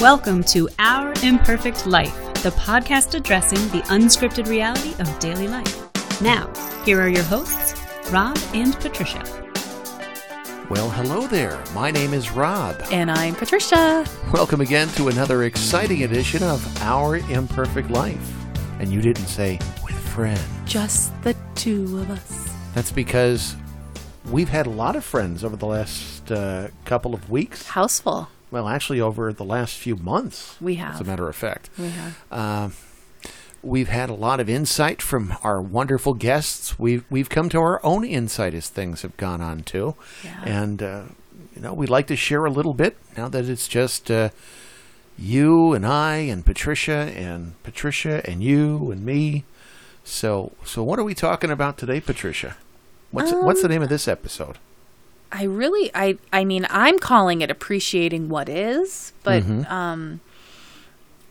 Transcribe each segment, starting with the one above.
Welcome to Our Imperfect Life, the podcast addressing the unscripted reality of daily life. Now, here are your hosts, Rob and Patricia. Well, hello there. My name is Rob. And I'm Patricia. Welcome again to another exciting edition of Our Imperfect Life. And you didn't say with friends. Just the two of us. That's because we've had a lot of friends over the last uh, couple of weeks. Houseful. Well, actually, over the last few months. We have. As a matter of fact. We have. Uh, we've had a lot of insight from our wonderful guests. We've we've come to our own insight as things have gone on too, Yeah. and uh, you know we'd like to share a little bit now that it's just uh, you and I and Patricia and Patricia and you and me. So so what are we talking about today, Patricia? What's what's the name of this episode? I really I I mean I'm calling it appreciating what is, but Mm-hmm. um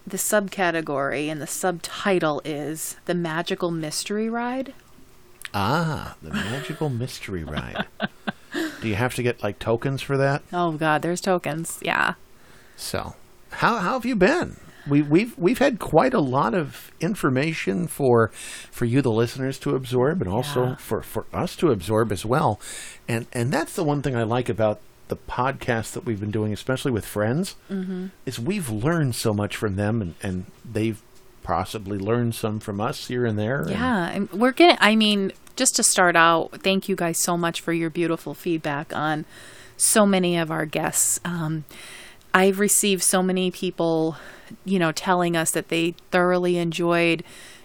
the subcategory and the subtitle is The Magical Mystery Ride. Ah, the magical mystery ride. Do you have to get like tokens for that? Oh god, there's tokens. Yeah. So, how how have you been? We we've we've had quite a lot of information for for you the listeners to absorb and also Yeah. for for us to absorb as well. And and that's the one thing I like about the podcast that we've been doing especially with friends Mm-hmm. is we've learned so much from them and and they've possibly learned some from us here and there. Yeah, and we're getting. I mean, just to start out, thank you guys so much for your beautiful feedback on so many of our guests. Um, I've received so many people, you know, telling us that they thoroughly enjoyed,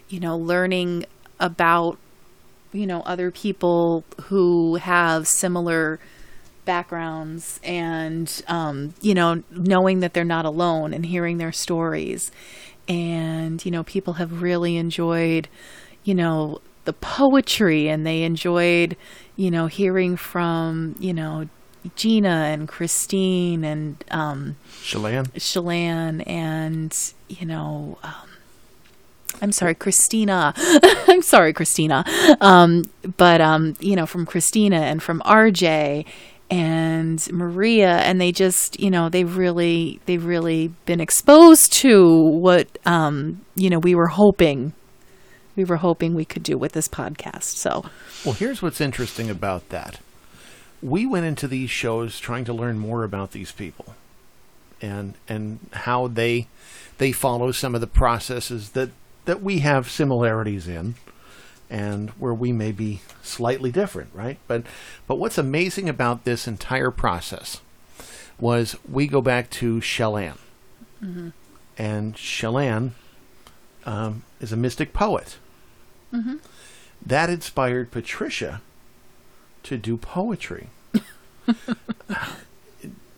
you know, learning about, you know, other people who have similar backgrounds and um, you know knowing that they're not alone and hearing their stories. And you know people have really enjoyed you know the poetry and they enjoyed you know hearing from you know Gina and Christine and um Chelan? Shalane and you know um, I'm sorry Christina I'm sorry Christina um but um you know from Christina and from RJ and Maria and they just you know they really they've really been exposed to what um you know we were hoping we were hoping we could do with this podcast so Well, here's what's interesting about that. We went into these shows trying to learn more about these people and and how they they follow some of the processes that that we have similarities in and where we may be slightly different, right? But but what's amazing about this entire process was we go back to Chelan. And Chelan um, is a mystic poet that inspired Patricia to do poetry.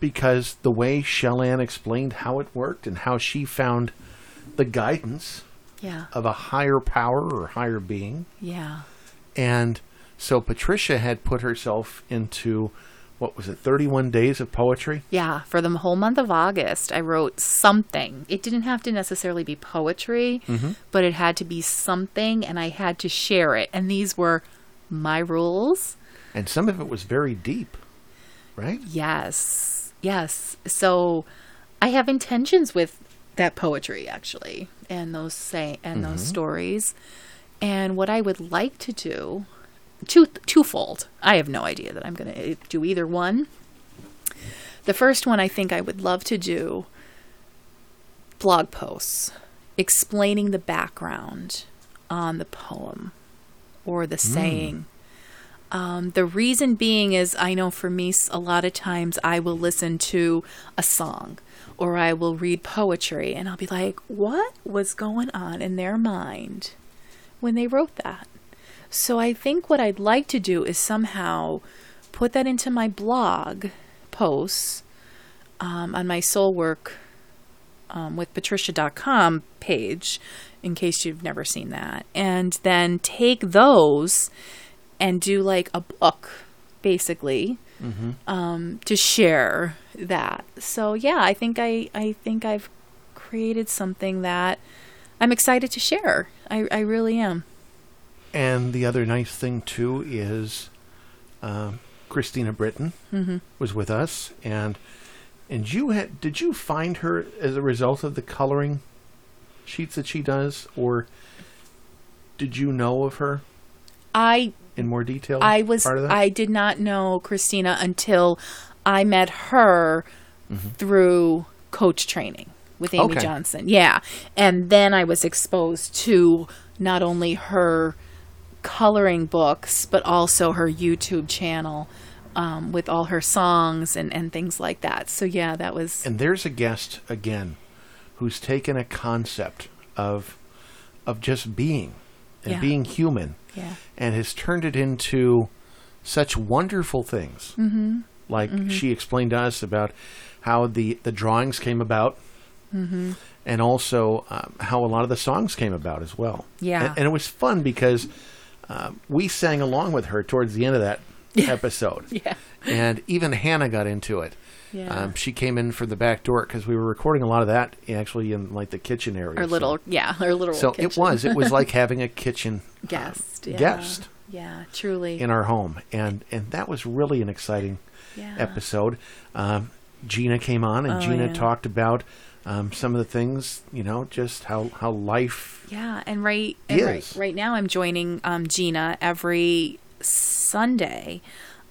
because the way Shellan explained how it worked and how she found the guidance yeah of a higher power or higher being. yeah And so Patricia had put herself into, what was it, 31 days of poetry? Yeah, for the whole month of August, I wrote something. It didn't have to necessarily be poetry, mm-hmm. but it had to be something, and I had to share it. And these were my rules. And some of it was very deep, right? Yes, yes. So I have intentions with that poetry, actually, and those say and those mm-hmm. stories. And what I would like to do, two twofold. I have no idea that I'm going to eh, do either one. The first one I think I would love to do blog posts explaining the background on the poem or the mm. saying. Um, the reason being is I know for me, a lot of times I will listen to a song or I will read poetry and I'll be like, what was going on in their mind when they wrote that? So I think what I'd like to do is somehow put that into my blog posts um, on my soul work um, with patricia.com page in case you've never seen that and then take those and do like a book basically um, to share that. So yeah i think i i think i've created something that i'm excited to share. I, I really am. And the other nice thing too is um, Christina Britton was with us, and And you had did you find her as a result of the coloring sheets that she does, or did you know of her? I in more detail? I was part of that? I did not know Christina until I met her through coach training with Amy Okay. Johnson. Yeah. And then I was exposed to not only her coloring books but also her YouTube channel um, with all her songs and, and things like that. So yeah, that was and there's a guest again who's taken a concept of of just being and Yeah. being human yeah. and has turned it into such wonderful things. Mm-hmm. Like she explained to us about how the, the drawings came about, mm-hmm. and also um, how a lot of the songs came about as well. Yeah. and, and it was fun because um, we sang along with her towards the end of that episode. Yeah. and even Hannah got into it. Yeah. Um, she came in for the back door because we were recording a lot of that actually in like the kitchen area. Our so- little yeah, our little So, it was. It was like having a kitchen uh, guest. Yeah. guest Yeah, truly. in our home, and and that was really an exciting yeah. episode. Um, Gina came on, and Oh, Gina yeah. talked about um, some of the things, you know, just how how life. Yeah, and right and right, right now I'm joining um, Gina every Sunday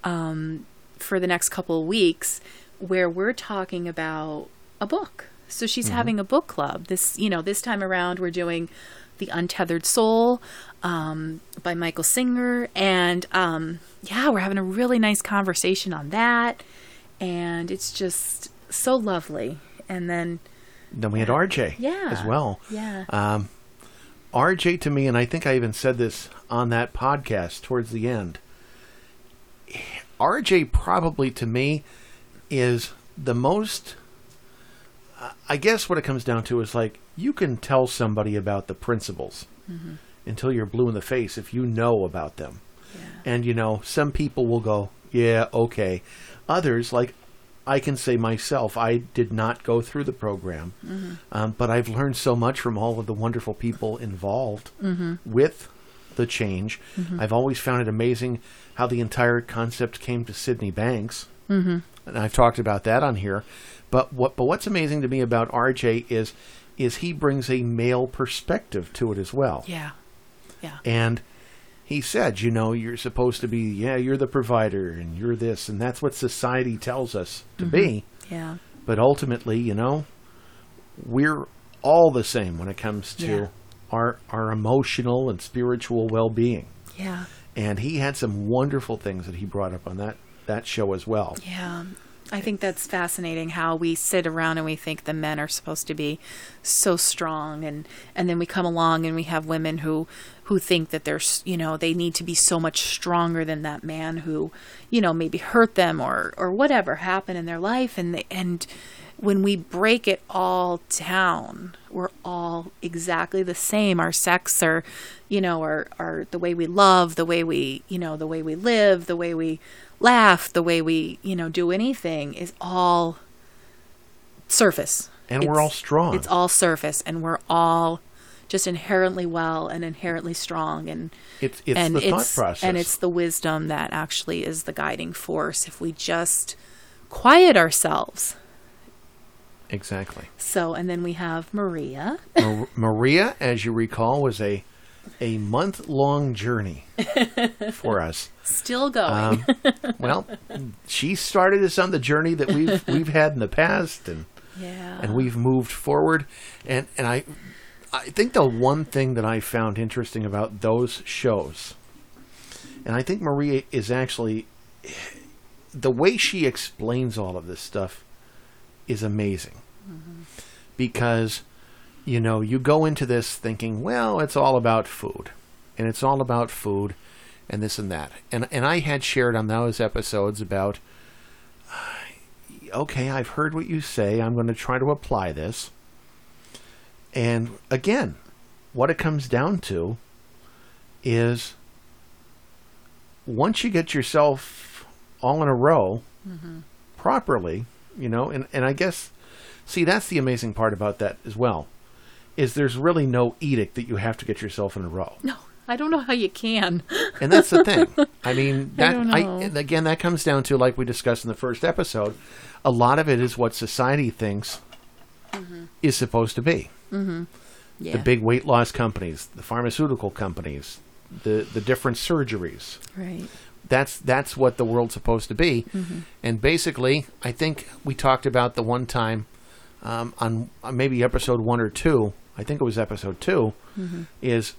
um, for the next couple of weeks, where we're talking about a book. So she's having a book club. This you know this time around we're doing the Untethered Soul um, by Michael Singer, and um, yeah, we're having a really nice conversation on that, and it's just so lovely. And then Then we had RJ yeah, as well. Yeah, Um, RJ to me, and I think I even said this on that podcast towards the end. RJ probably to me is the most. I guess what it comes down to is like you can tell somebody about the principles until you're blue in the face if you know about them. And you know, some people will go, "Yeah, okay." Others, like I can say myself, I did not go through the program, um, but I've learned so much from all of the wonderful people involved with the change. I've always found it amazing how the entire concept came to Sydney Banks, mm-hmm. And I've talked about that on here. But what but what's amazing to me about RJ is is he brings a male perspective to it as well. yeah, yeah. And he said, you know, you're supposed to be, yeah, you're the provider and you're this, and that's what society tells us to be. Mm-hmm. Yeah. But ultimately, you know, we're all the same when it comes to Yeah. our our emotional and spiritual well being. Yeah. And he had some wonderful things that he brought up on that that show as well. Yeah. I think that's fascinating how we sit around and we think the men are supposed to be so strong and and then we come along and we have women who who think that they're you know they need to be so much stronger than that man who you know maybe hurt them or or whatever happened in their life and they, and when we break it all down we're all exactly the same our sex or you know our our the way we love the way we you know the way we live the way we laugh the way we you know do anything is all surface And we're all strong. it's all surface and we're all just inherently well and inherently strong and It's it's and the thought it's process. and it's the wisdom that actually is the guiding force if we just quiet ourselves exactly. so and then we have maria Mar- Maria, as you recall, was a a month long journey for us. still going Um, well, she started us on the journey that we've we've had in the past, and yeah and we've moved forward. And and I I think the one thing that I found interesting about those shows, and I think Maria is actually the way she explains all of this stuff is amazing because you know you go into this thinking well it's all about food and it's all about food and this and that. And and I had shared on those episodes about okay I've heard what you say I'm going to try to apply this. And again what it comes down to is once you get yourself all in a row mm-hmm. properly you know and and I guess see that's the amazing part about that as well is there's really no edict that you have to get yourself in a row no I don't know how you can. And that's the thing. I mean, that don't I, again that comes down to like we discussed in the first episode. A lot of it is what society thinks Mm-hmm. is supposed to be. Yeah. The big weight loss companies, the pharmaceutical companies, the the different surgeries. right. That's that's what the world's supposed to be. Mm-hmm. And basically, I think we talked about the one time um, on on maybe episode one or two. I think it was episode 2 Mm-hmm. Is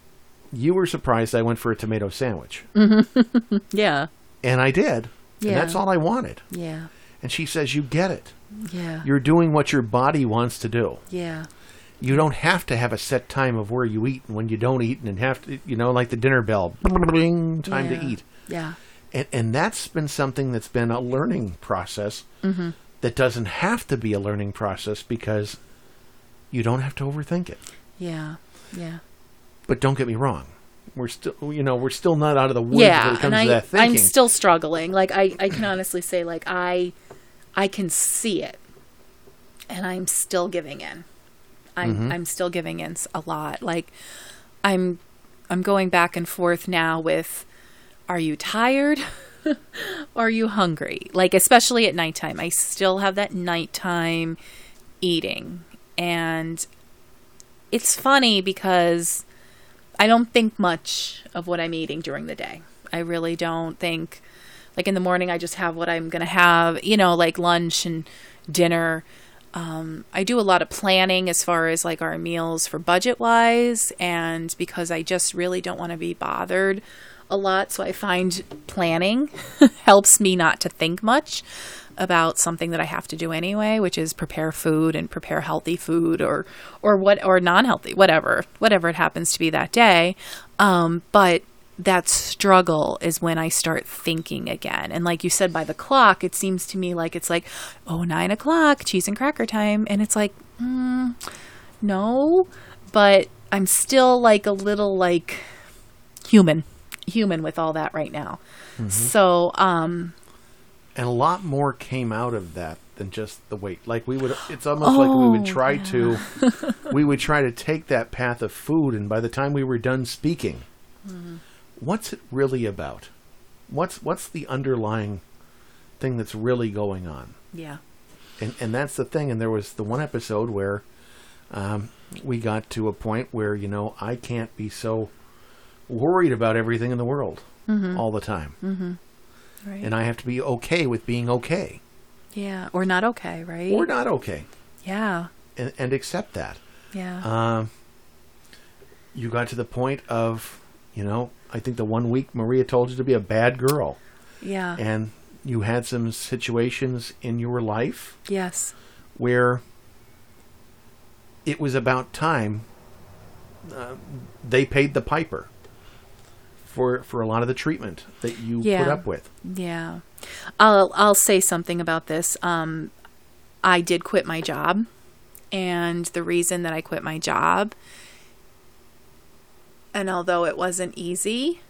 you were surprised I went for a tomato sandwich, Yeah. and I did. Yeah. And that's all I wanted. Yeah. And she says, "You get it. Yeah. You're doing what your body wants to do. yeah. You don't have to have a set time of where you eat and when you don't eat, and have to, you know, like the dinner bell, bling, time Yeah. to eat." Yeah. and and that's been something that's been a learning process Mm-hmm. that doesn't have to be a learning process because you don't have to overthink it. Yeah. Yeah. But don't get me wrong, we're still you know we're still not out of the woods when yeah it comes and to I, that thinking. i'm still struggling like I, I can honestly say like i i can see it and i'm still giving in i'm Mm-hmm. i'm still giving in s- a lot like i'm i'm going back and forth now with are you tired are you hungry like especially at nighttime i still have that nighttime eating and it's funny because I don't think much of what I'm eating during the day. I really don't think like in the morning I just have what I'm going to have, you know, like lunch and dinner. Um, I do a lot of planning as far as like our meals for budget wise and because I just really don't want to be bothered a lot, so I find planning helps me not to think much about something that I have to do anyway, which is prepare food and prepare healthy food or or what or non-healthy, whatever, whatever it happens to be that day. Um, but that struggle is when I start thinking again. And like you said, by the clock, it seems to me like it's like, oh, nine o'clock, cheese and cracker time. And it's like, mm, no, but I'm still like a little like human, human with all that right now. So, um, and a lot more came out of that than just the weight. Like we would, it's almost like we would Oh, try to, we would try to take that path of food, and by the time we were done speaking, Mm-hmm. what's it really about? What's what's the underlying thing that's really going on? yeah, and and that's the thing. And there was the one episode where um, we got to a point where you know I can't be so worried about everything in the world all the time, right. and I have to be okay with being okay. Yeah, or not okay, right? or not okay, Yeah, and, and accept that. yeah, Um, you got to the point of you know I think the one week Maria told you to be a bad girl, yeah, and you had some situations in your life yes, where it was about time uh, they paid the piper for for a lot of the treatment that you put up with. yeah. I'll I'll say something about this. Um, I did quit my job, and the reason that I quit my job, and although it wasn't easy,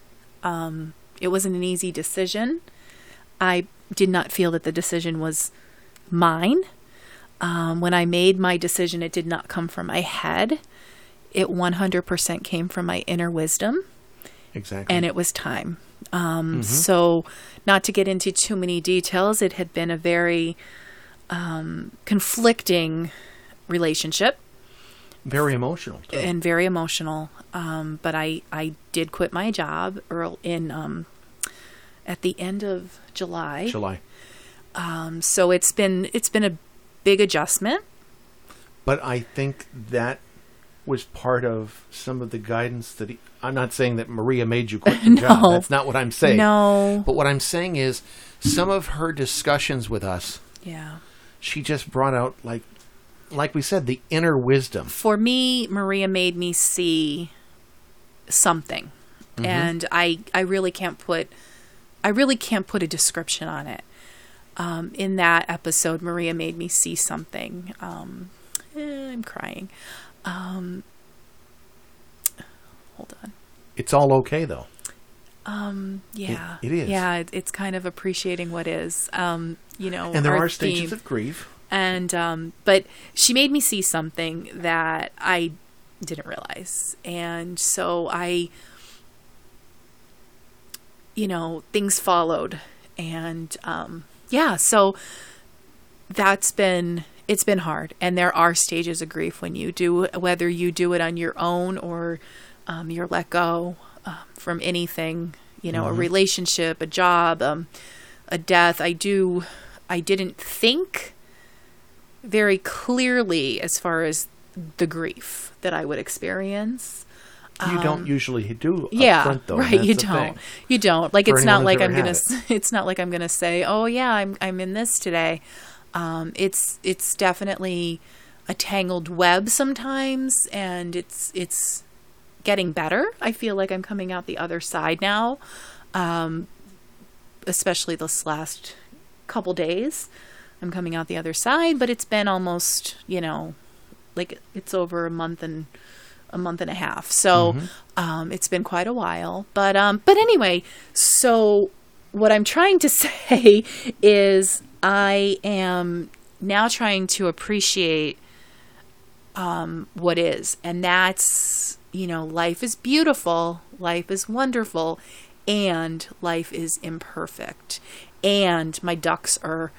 um, it wasn't an easy decision. I did not feel that the decision was mine. Um, when I made my decision, it did not come from my head. It 100% came from my inner wisdom Exactly. and it was time. Um, So, not to get into too many details, it had been a very um, conflicting relationship Very emotional. too. and very emotional. Um, but I, I did quit my job early in um, at the end of July. July. Um, so it's been it's been a big adjustment. But I think that was part of some of the guidance that he, I'm not saying that Maria made you quit the job. No. That's not what I'm saying. No, But what I'm saying is some of her discussions with us, yeah. she just brought out like like we said the inner wisdom. for me, Maria made me see something, and I I really can't put I really can't put a description on it. Um, in that episode, Maria made me see something. Um, eh, I'm crying. Um, hold on. It's all okay though. Um, yeah, it is. Yeah, it, it's kind of appreciating what is. Um, you know, And there are stages theme of grief. and um, but she made me see something that I didn't realize, and so I you know, things followed. And um, yeah, so that's been it's been hard and there are stages of grief when you do whether you do it on your own or um, you're let go um, from anything you know a relationship a job um, a death i do i didn't think very clearly as far as the grief that i would experience You don't usually do. Um, yeah upfront, though. right you don't thing. you don't like For it's not like i'm gonna s- it's not like i'm gonna say oh yeah i'm i'm in this today um it's it's definitely a tangled web sometimes and it's it's getting better i feel like i'm coming out the other side now um especially this last couple days i'm coming out the other side but it's been almost you know like it's over a month and a month and a half. So um, it's been quite a while. But um, but anyway, so what I'm trying to say is I am now trying to appreciate um, what is, and that's you know life is beautiful, life is wonderful, and life is imperfect, and my ducks are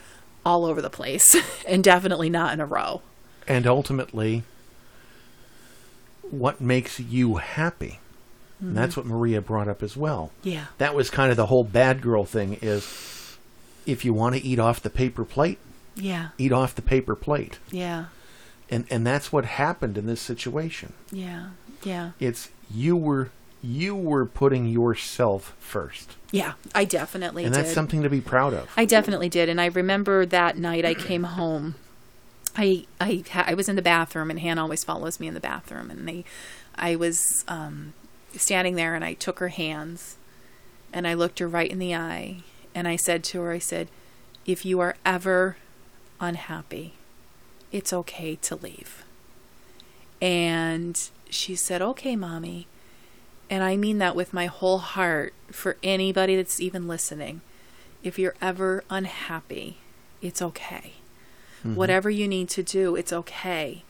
all over the place, and definitely not in a row. And ultimately, what makes you happy? And that's what Maria brought up as well. Yeah. That was kind of the whole bad girl thing is if you want to eat off the paper plate, Yeah. eat off the paper plate. Yeah. And and that's what happened in this situation. Yeah. Yeah. It's you were you were putting yourself first. Yeah. I definitely And did. that's something to be proud of. I definitely did, and I remember that night I came home. I I I was in the bathroom, and Hannah always follows me in the bathroom, and they, I was um, standing there, and I took her hands, and I looked her right in the eye, and I said to her, I said, "If you are ever unhappy, it's okay to leave." And she said, "Okay, mommy." And I mean that with my whole heart for anybody that's even listening if you're ever unhappy, it's okay. Mm-hmm. Whatever you need to do, it's okay.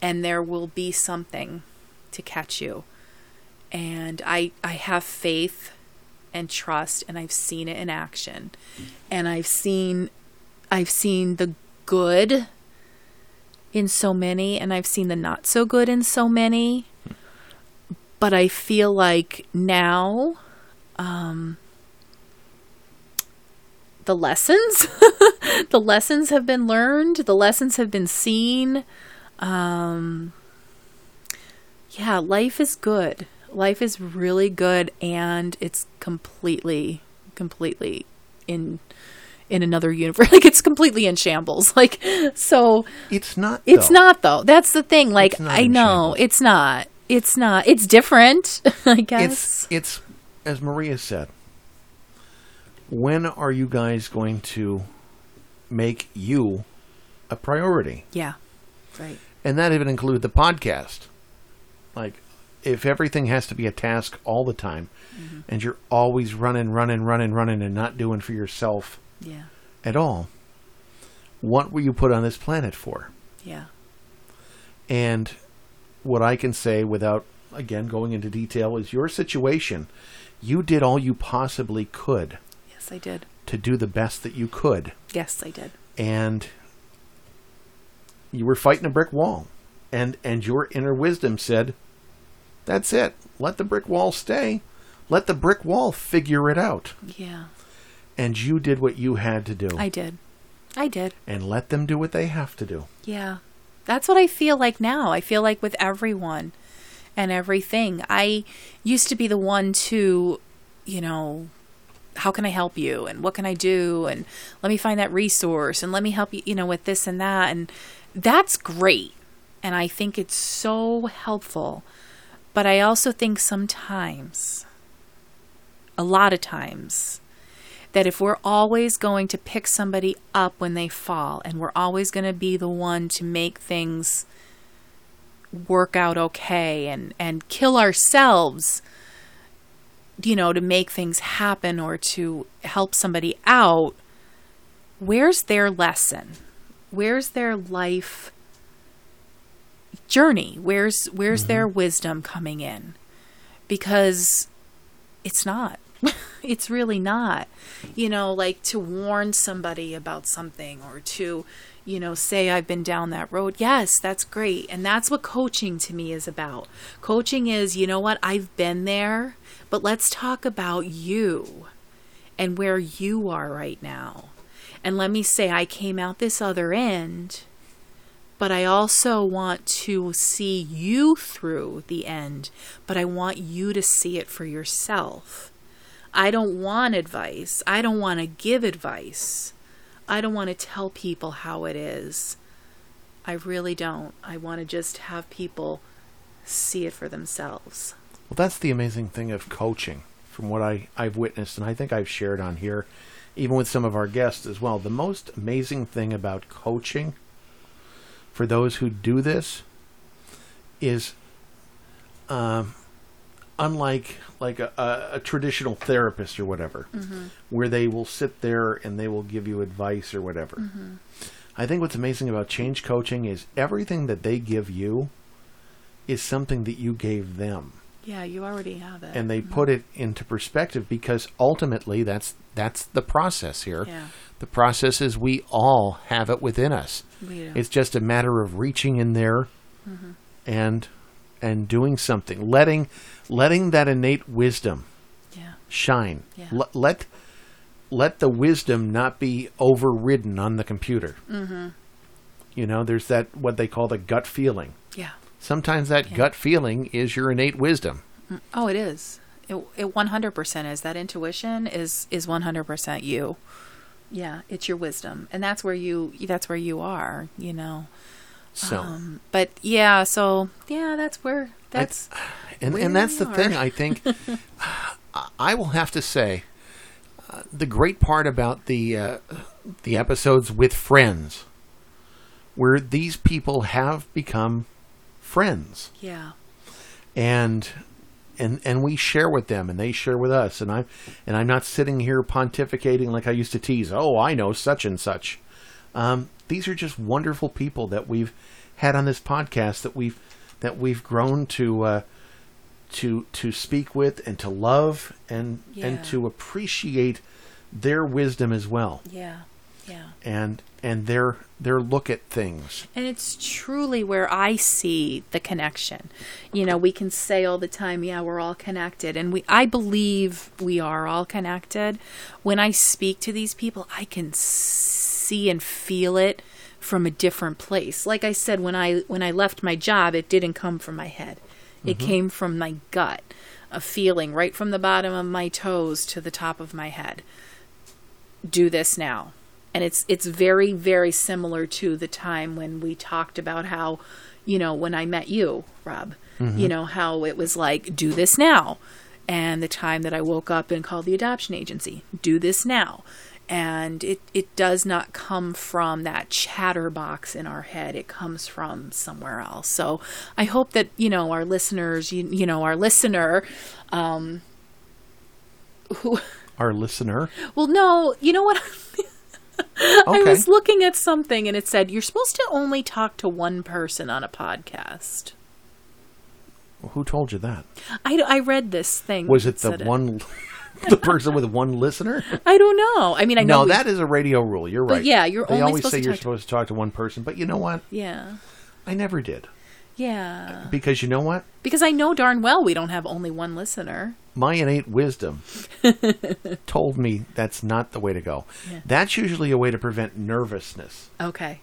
And there will be something to catch you. And I I have faith and trust and I've seen it in action. And I've seen I've seen the good in so many and I've seen the not so good in so many. But I feel like now um the lessons the lessons have been learned the lessons have been seen um yeah life is good life is really good and it's completely completely in in another universe. Like it's completely in shambles. Like so It's not it's not though. That's the thing. Like i know. shambles. it's not. It's not. It's different i guess. It's it's as Maria said. When are you guys going to make you a priority? yeah. Right. And that even include the podcast. Like if everything has to be a task all the time Mm-hmm. and you're always running, running, running, running and not doing for yourself yeah at all, what were you put on this planet for? yeah And what I can say without, again, going into detail is your situation. You did all you possibly could yes i did to do the best that you could. yes i did And you were fighting a brick wall. And, and your inner wisdom said, that's it. Let the brick wall stay. Let the brick wall figure it out. yeah And you did what you had to do. i did i did and let them do what they have to do. Yeah. That's what I feel like now. I feel like with everyone and everything. I used to be the one to, you know, how can I help you and what can I do and let me find that resource and let me help you, you know, with this and that and that's great. And I think it's so helpful. But I also think sometimes a lot of times that if we're always going to pick somebody up when they fall and we're always going to be the one to make things work out okay and and kill ourselves you know to make things happen or to help somebody out where's their lesson? Where's their life journey where's where's mm-hmm. their wisdom coming in because it's not it's really not. You know, like to warn somebody about something or to, you know, say I've been down that road. Yes, that's great. And that's what coaching to me is about. Coaching is, you know what, I've been there, but let's talk about you and where you are right now. And let me say, I came out this other end, but I also want to see you through the end, but I want you to see it for yourself. I don't want advice. I don't want to give advice. I don't want to tell people how it is. I really don't. I want to just have people see it for themselves. Well, that's the amazing thing of coaching, from what I, I've witnessed, and I think I've shared on here, even with some of our guests as well. The most amazing thing about coaching for those who do this is um, unlike like a, a, a traditional therapist or whatever, mm-hmm. where they will sit there and they will give you advice or whatever. Mm-hmm. I think what's amazing about change coaching is everything that they give you is something that you gave them Yeah, you already have it. and they mm-hmm. put it into perspective because ultimately that's that's the process here. Yeah. The process is we all have it within us. It's just a matter of reaching in there Mm-hmm. and and doing something, letting letting that innate wisdom yeah. shine. Yeah. Let, let let the wisdom not be overridden on the computer. Mm-hmm. You know, there's that what they call the gut feeling. Yeah. Sometimes that gut feeling is your innate wisdom. Oh, it is. It it one hundred percent is that intuition is is one hundred percent you. Yeah, it's your wisdom, and that's where you that's where you are. You know. So Um, but yeah, so yeah, that's where that's and where and that's the we thing. I think I will have to say uh, the great part about the uh, the episodes with friends, where these people have become friends, yeah, and and and we share with them, and they share with us, and I'm and I'm not sitting here pontificating like I used to tease. Oh, I know such and such. Um, these are just wonderful people that we've had on this podcast that we've that we've grown to uh, to to speak with and to love and Yeah. and to appreciate their wisdom as well yeah, yeah. and and their their look at things. And it's truly where I see the connection. You know, we can say all the time, yeah, we're all connected. And we I believe we are all connected. When I speak to these people, I can see and feel it from a different place. Like I said when I when I left my job, it didn't come from my head. It mm-hmm. came from my gut. A feeling right from the bottom of my toes to the top of my head do this now and it's it's very very similar to the time when we talked about how you know when i met you rob you know how it was like do this now. And the time that i woke up and called the adoption agency do this now. And it it does not come from that chatterbox in our head. It comes from somewhere else. So i hope that you know our listeners you, you know our listener um who Our listener, well no you know what I okay, was looking at something and it said you're supposed to only talk to one person on a podcast. who told you that? I, I read this thing. Was it the one, the person with one listener? I don't know. I mean, I know. No, we- that is a radio rule. You're right. yeah, you're they only always say you're to- supposed to talk to one person, but you know what? Yeah, I never did yeah. because you know what? Because I know darn well we don't have only one listener. My innate wisdom told me that's not the way to go. Yeah. That's usually a way to prevent nervousness, Okay.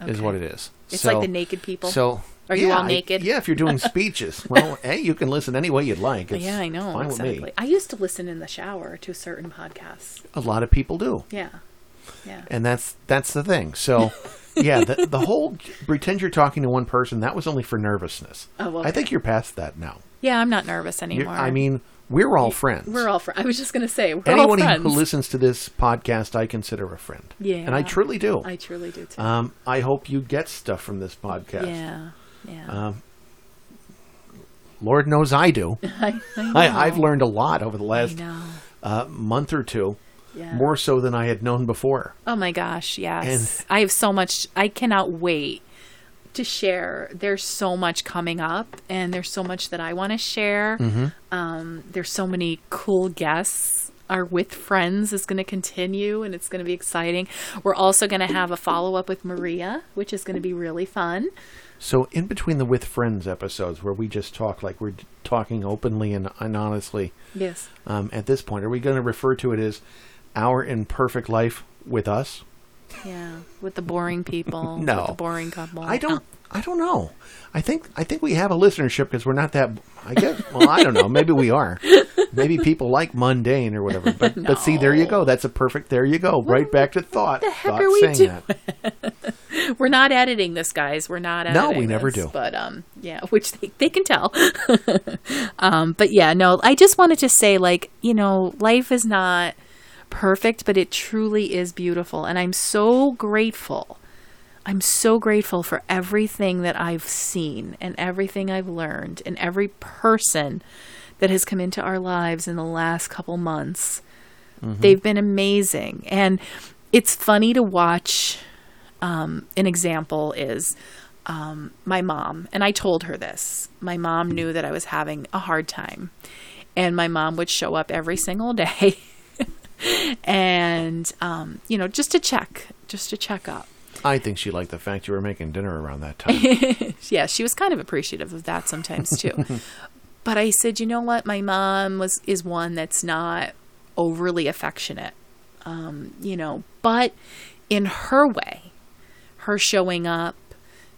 is what it is. It's So- like the naked people. So Are you yeah, all I- naked? yeah, if you're doing speeches, well, hey, you can listen any way you'd like. It's yeah, I know exactly. I used to listen in the shower to certain podcasts. A lot of people do. Yeah, yeah. and that's that's the thing. So, yeah, the the whole pretend you're talking to one person that was only for nervousness. Oh, I okay. think you're past that now. yeah, I'm not nervous You're- anymore. I mean, we're all friends. we're all friends. I was just gonna say we're all Anyone who listens to this podcast, I consider a friend. Yeah. and I truly do. I truly do too. um, I hope you get stuff from this podcast. yeah, yeah. Um, Lord knows I do. I, I know. I, I've learned a lot over the last uh, month or two, Yeah. more so than I had known before. Oh my gosh, yes. And- I have so much I cannot wait to share. There's so much coming up and there's so much that I want to share. Mm-hmm. Um, there's so many cool guests our with friends is going to continue and it's going to be exciting. We're also going to have a follow up with Maria, which is going to be really fun. So, in between the with friends episodes where we just talk like we're talking openly and, and honestly, Yes. um, at this point, are we going to refer to it as our imperfect life with us? Yeah, with the boring people. No. with the boring couple. I don't. I don't know. I think I think we have a listenership because we're not that. I guess. Well, I don't know. Maybe we are. Maybe people like mundane or whatever. But but see, there you go. That's a perfect. There you go. Right back to thought. the heck thought are we saying doing? that. We're not editing this, guys. We're not editing. No, we never this, do. But um, yeah, which they, they can tell. um, but yeah, no, I just wanted to say, like, you know, life is not perfect, but it truly is beautiful, and I'm so grateful. I'm so grateful for everything that I've seen and everything I've learned and every person that has come into our lives in the last couple months. They've been amazing. And it's funny to watch. Um, an example is um, my mom, and I told her this. My mom knew that I was having a hard time, and my mom would show up every single day, and um, you know, just to check, just to check up. I think she liked the fact you were making dinner around that time. yeah, she was kind of appreciative of that sometimes too. but I said, you know what, my mom was is one that's not overly affectionate, um, you know, but in her way, her showing up,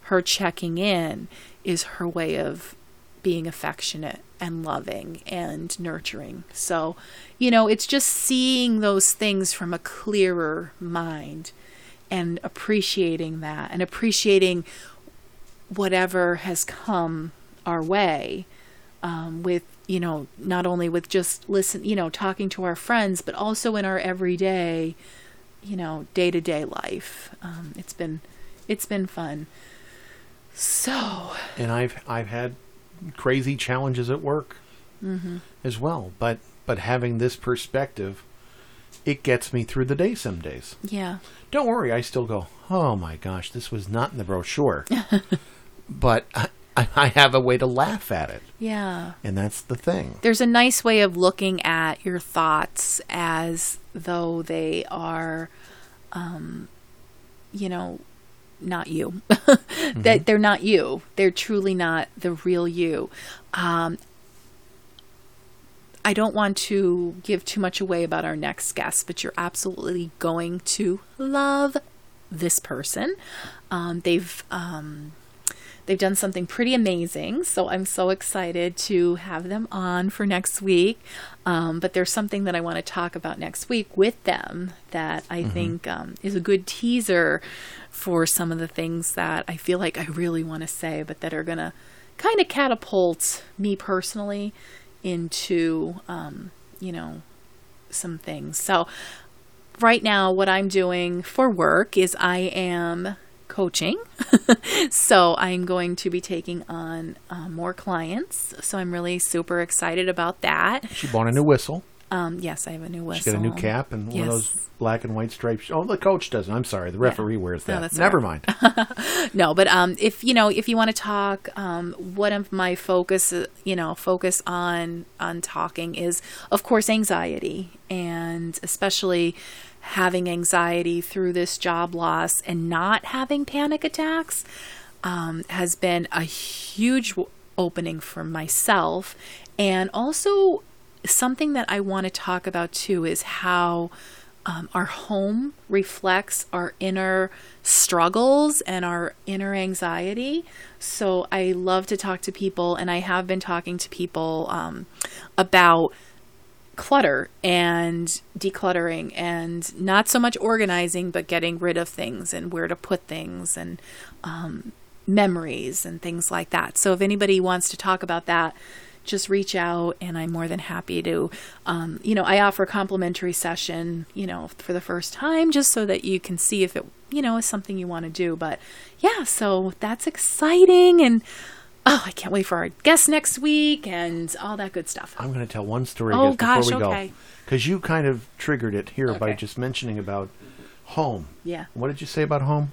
her checking in is her way of being affectionate and loving and nurturing. So, you know, it's just seeing those things from a clearer mind and appreciating that and appreciating whatever has come our way um, with you know not only with just listen you know talking to our friends but also in our everyday you know day-to-day life um, it's been it's been fun so and I've I've had crazy challenges at work as well. But but having this perspective, it gets me through the day some days. yeah Don't worry, I still go. Oh my gosh, this was not in the brochure. but I, I have a way to laugh at it, yeah and that's the thing. there's a nice way of looking at your thoughts as though they are um you know not you. That they're not you. They're truly not the real you. Um I don't want to give too much away about our next guest, but you're absolutely going to love this person. Um, they've um, they've done something pretty amazing, so I'm so excited to have them on for next week. Um, but there's something that I want to talk about next week with them that I think um, is a good teaser for some of the things that I feel like I really want to say, but that are gonna kind of catapult me personally into um, you know some things. So right now what I'm doing for work is I am coaching. so I'm going to be taking on uh, more clients. So I'm really super excited about that. She bought a new whistle. Um, yes, I have a new whistle. She got a new cap and one of those black and white stripes. Oh, the coach doesn't. I'm sorry, the referee wears No, that. that's Never all mind. no but um if you know if you want to talk um what of my focus uh, you know focus on on talking is of course anxiety and especially having anxiety through this job loss and not having panic attacks um, has been a huge opening for myself and also something that i want to talk about too is how um, our home reflects our inner struggles and our inner anxiety. So I love to talk to people, and I have been talking to people um, about clutter and decluttering and not so much organizing, but getting rid of things and where to put things and um, memories and things like that. So if anybody wants to talk about that, just reach out and I'm more than happy to, um, you know, I offer a complimentary session, you know, for the first time just so that you can see if it, you know, is something you want to do. But yeah, so that's exciting. And oh, I can't wait for our guest next week and all that good stuff. I'm going to tell one story Oh, guess, before gosh, we go. Because you kind of triggered it here by just mentioning about home. Yeah. What did you say about home?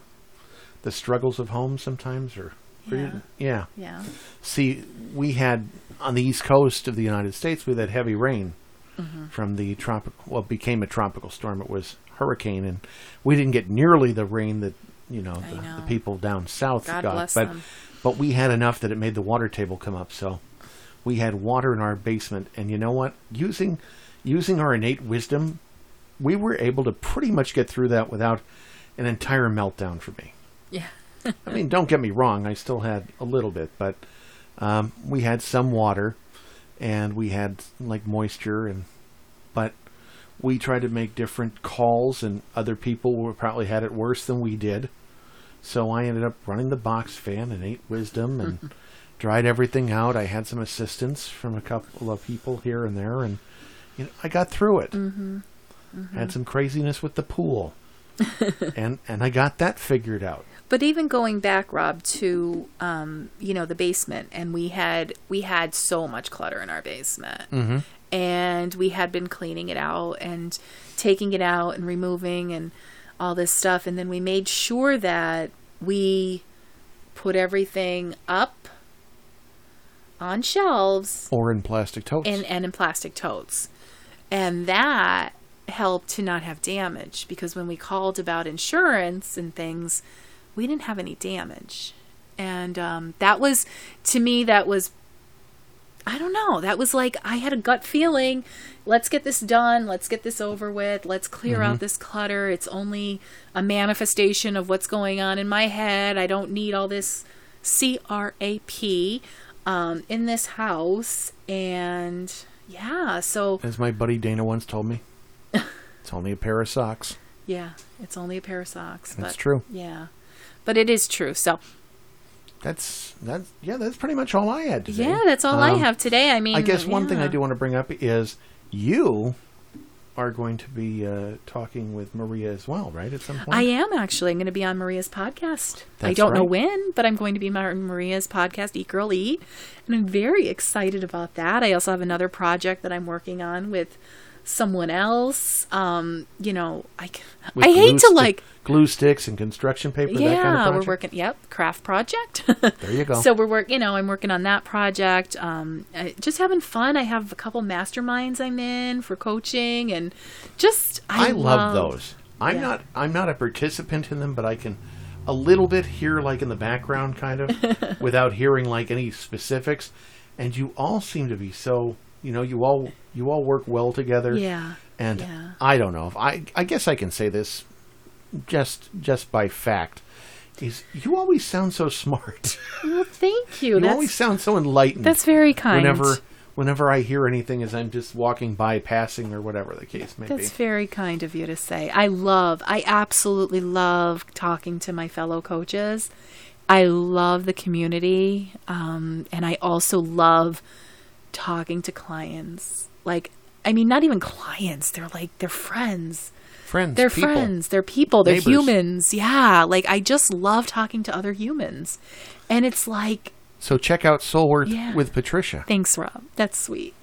The struggles of home sometimes? or, Yeah. yeah. Yeah. See, we had on the east coast of the United States, we had heavy rain mm-hmm. from the tropical, well, it became a tropical storm. It was hurricane, and we didn't get nearly the rain that you know the, know. the people down south God got, bless but them. But we had enough that it made the water table come up. So we had water in our basement, and you know what? Using using our innate wisdom, we were able to pretty much get through that without an entire meltdown for me. Yeah. I mean, don't get me wrong. I still had a little bit, but um, we had some water, and we had like moisture, and but we tried to make different calls, and other people were, probably had it worse than we did. So I ended up running the box fan and ate wisdom and dried everything out. I had some assistance from a couple of people here and there, and you know, I got through it. Mm-hmm. Had some craziness with the pool, and and I got that figured out. But even going back, Rob, to um, you know the basement, and we had we had so much clutter in our basement, Mm-hmm. and we had been cleaning it out and taking it out and removing and all this stuff, and then we made sure that we put everything up on shelves Or in plastic totes. and and in plastic totes, and that helped to not have damage because when we called about insurance and things, we didn't have any damage, and um, that was to me that was. I don't know. That was like I had a gut feeling. Let's get this done. Let's get this over with. Let's clear out this clutter. It's only a manifestation of what's going on in my head. I don't need all this C R A P um, in this house. And yeah, so As my buddy Dana once told me, it's only a pair of socks. yeah, it's only a pair of socks. That's true. Yeah, but it is true. So That's that's yeah. That's pretty much all I had today. yeah, that's all I Um, have today. I mean, I guess one thing I do want to bring up is you are going to be uh, talking with Maria as well, right? At some point. I am actually. I'm going to be on Maria's podcast. I don't know when, but I'm going to be on Maria's podcast, Eat Girl Eat, and I'm very excited about that. I also have another project that I'm working on with someone else. Um, you know, I With I hate to sti- like. glue sticks and construction paper. Yeah, that kind of we're working. Yep, craft project. There you go. So we're work. You know, I'm working on that project. Um, I- just having fun. I have a couple masterminds I'm in for coaching, and just I, I love those. I'm yeah. not I'm not a participant in them, but I can a little bit hear like in the background kind of without hearing like any specifics. And you all seem to be so you know, you all you all work well together. Yeah. And yeah. I don't know if I I guess I can say this just just by fact is you always sound so smart. Well, thank you. you that's always sound so enlightened. that's very kind. whenever whenever I hear anything as I'm just walking by, passing, or whatever the case may That's be. very kind of you to say. I love, I absolutely love talking to my fellow coaches. I love the community. Um, and I also love talking to clients. Like, I mean, not even clients, they're like, they're friends. Friends, They're people. friends. They're people. They're Neighbors. humans. Yeah. Like, I just love talking to other humans. And it's like, So check out Soul Work Yeah. with Patricia. thanks, Rob. That's sweet.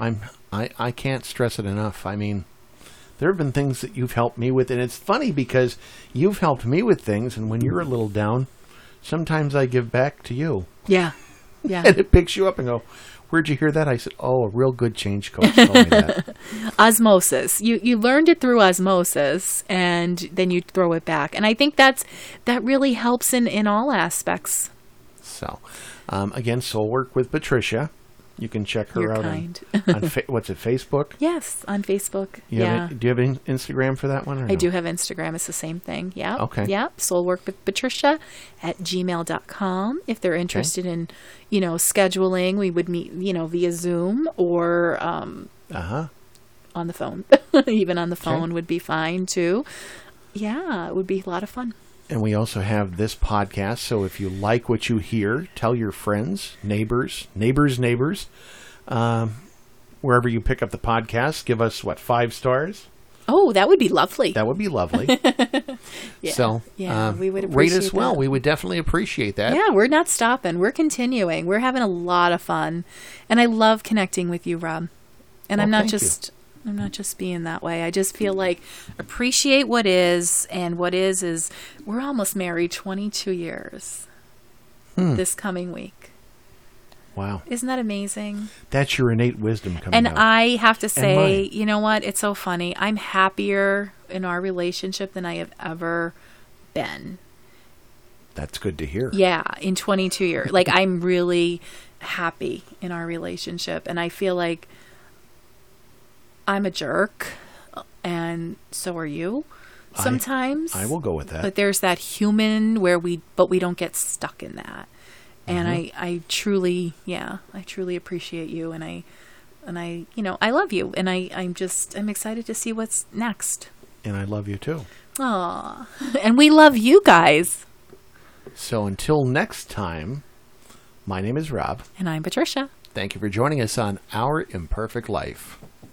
I'm I, I can't stress it enough. I mean, there have been things that you've helped me with, and it's funny because you've helped me with things, and when you're a little down, sometimes I give back to you, Yeah. Yeah. and it picks you up and go, "Where'd you hear that?" I said, "Oh, a real good change coach told me that." osmosis you you learned it through osmosis and then you throw it back and i think that's that really helps in in all aspects So, um, again, Soul Work with Patricia. You can check her You're out kind. on, on fa- what's it, Facebook. yes on facebook You yeah have do you have Instagram for that one? Or I no? do have Instagram. It's the same thing. Yeah. Okay. Yeah. Soul work with Patricia at gmail.com. If they're interested in, you know, scheduling, we would meet, you know, via Zoom or um, Uh huh. on the phone. Even on the phone would be fine too. Yeah. It would be a lot of fun. And we also have this podcast. So if you like what you hear, tell your friends, neighbors, neighbors, neighbors. Um, wherever you pick up the podcast, give us what five stars. Oh, that would be lovely. That would be lovely. yeah. So yeah, um, we would rate us well. that. We would definitely appreciate that. Yeah, we're not stopping. We're continuing. We're having a lot of fun. And I love connecting with you, Rob. And Well, I'm not just I'm not just being that way. I just feel like appreciate what is and what is is we're almost married 22 years Hmm. this coming week. Wow. Isn't that amazing? That's your innate wisdom coming And out. I have to say, you know what? It's so funny. I'm happier in our relationship than I have ever been. That's good to hear. Yeah, in 22 years. Like I'm really happy in our relationship and I feel like I'm a jerk and so are you I- sometimes. I will go with that. But there's that human where we but we don't get stuck in that. And Mm-hmm. I I truly, yeah, I truly appreciate you and I and I, you know, I love you and I I'm just I'm excited to see what's next. and I love you too. Aw. And we love you guys. So until next time, my name is Rob. And I'm Patricia. Thank you for joining us on Our Imperfect Life.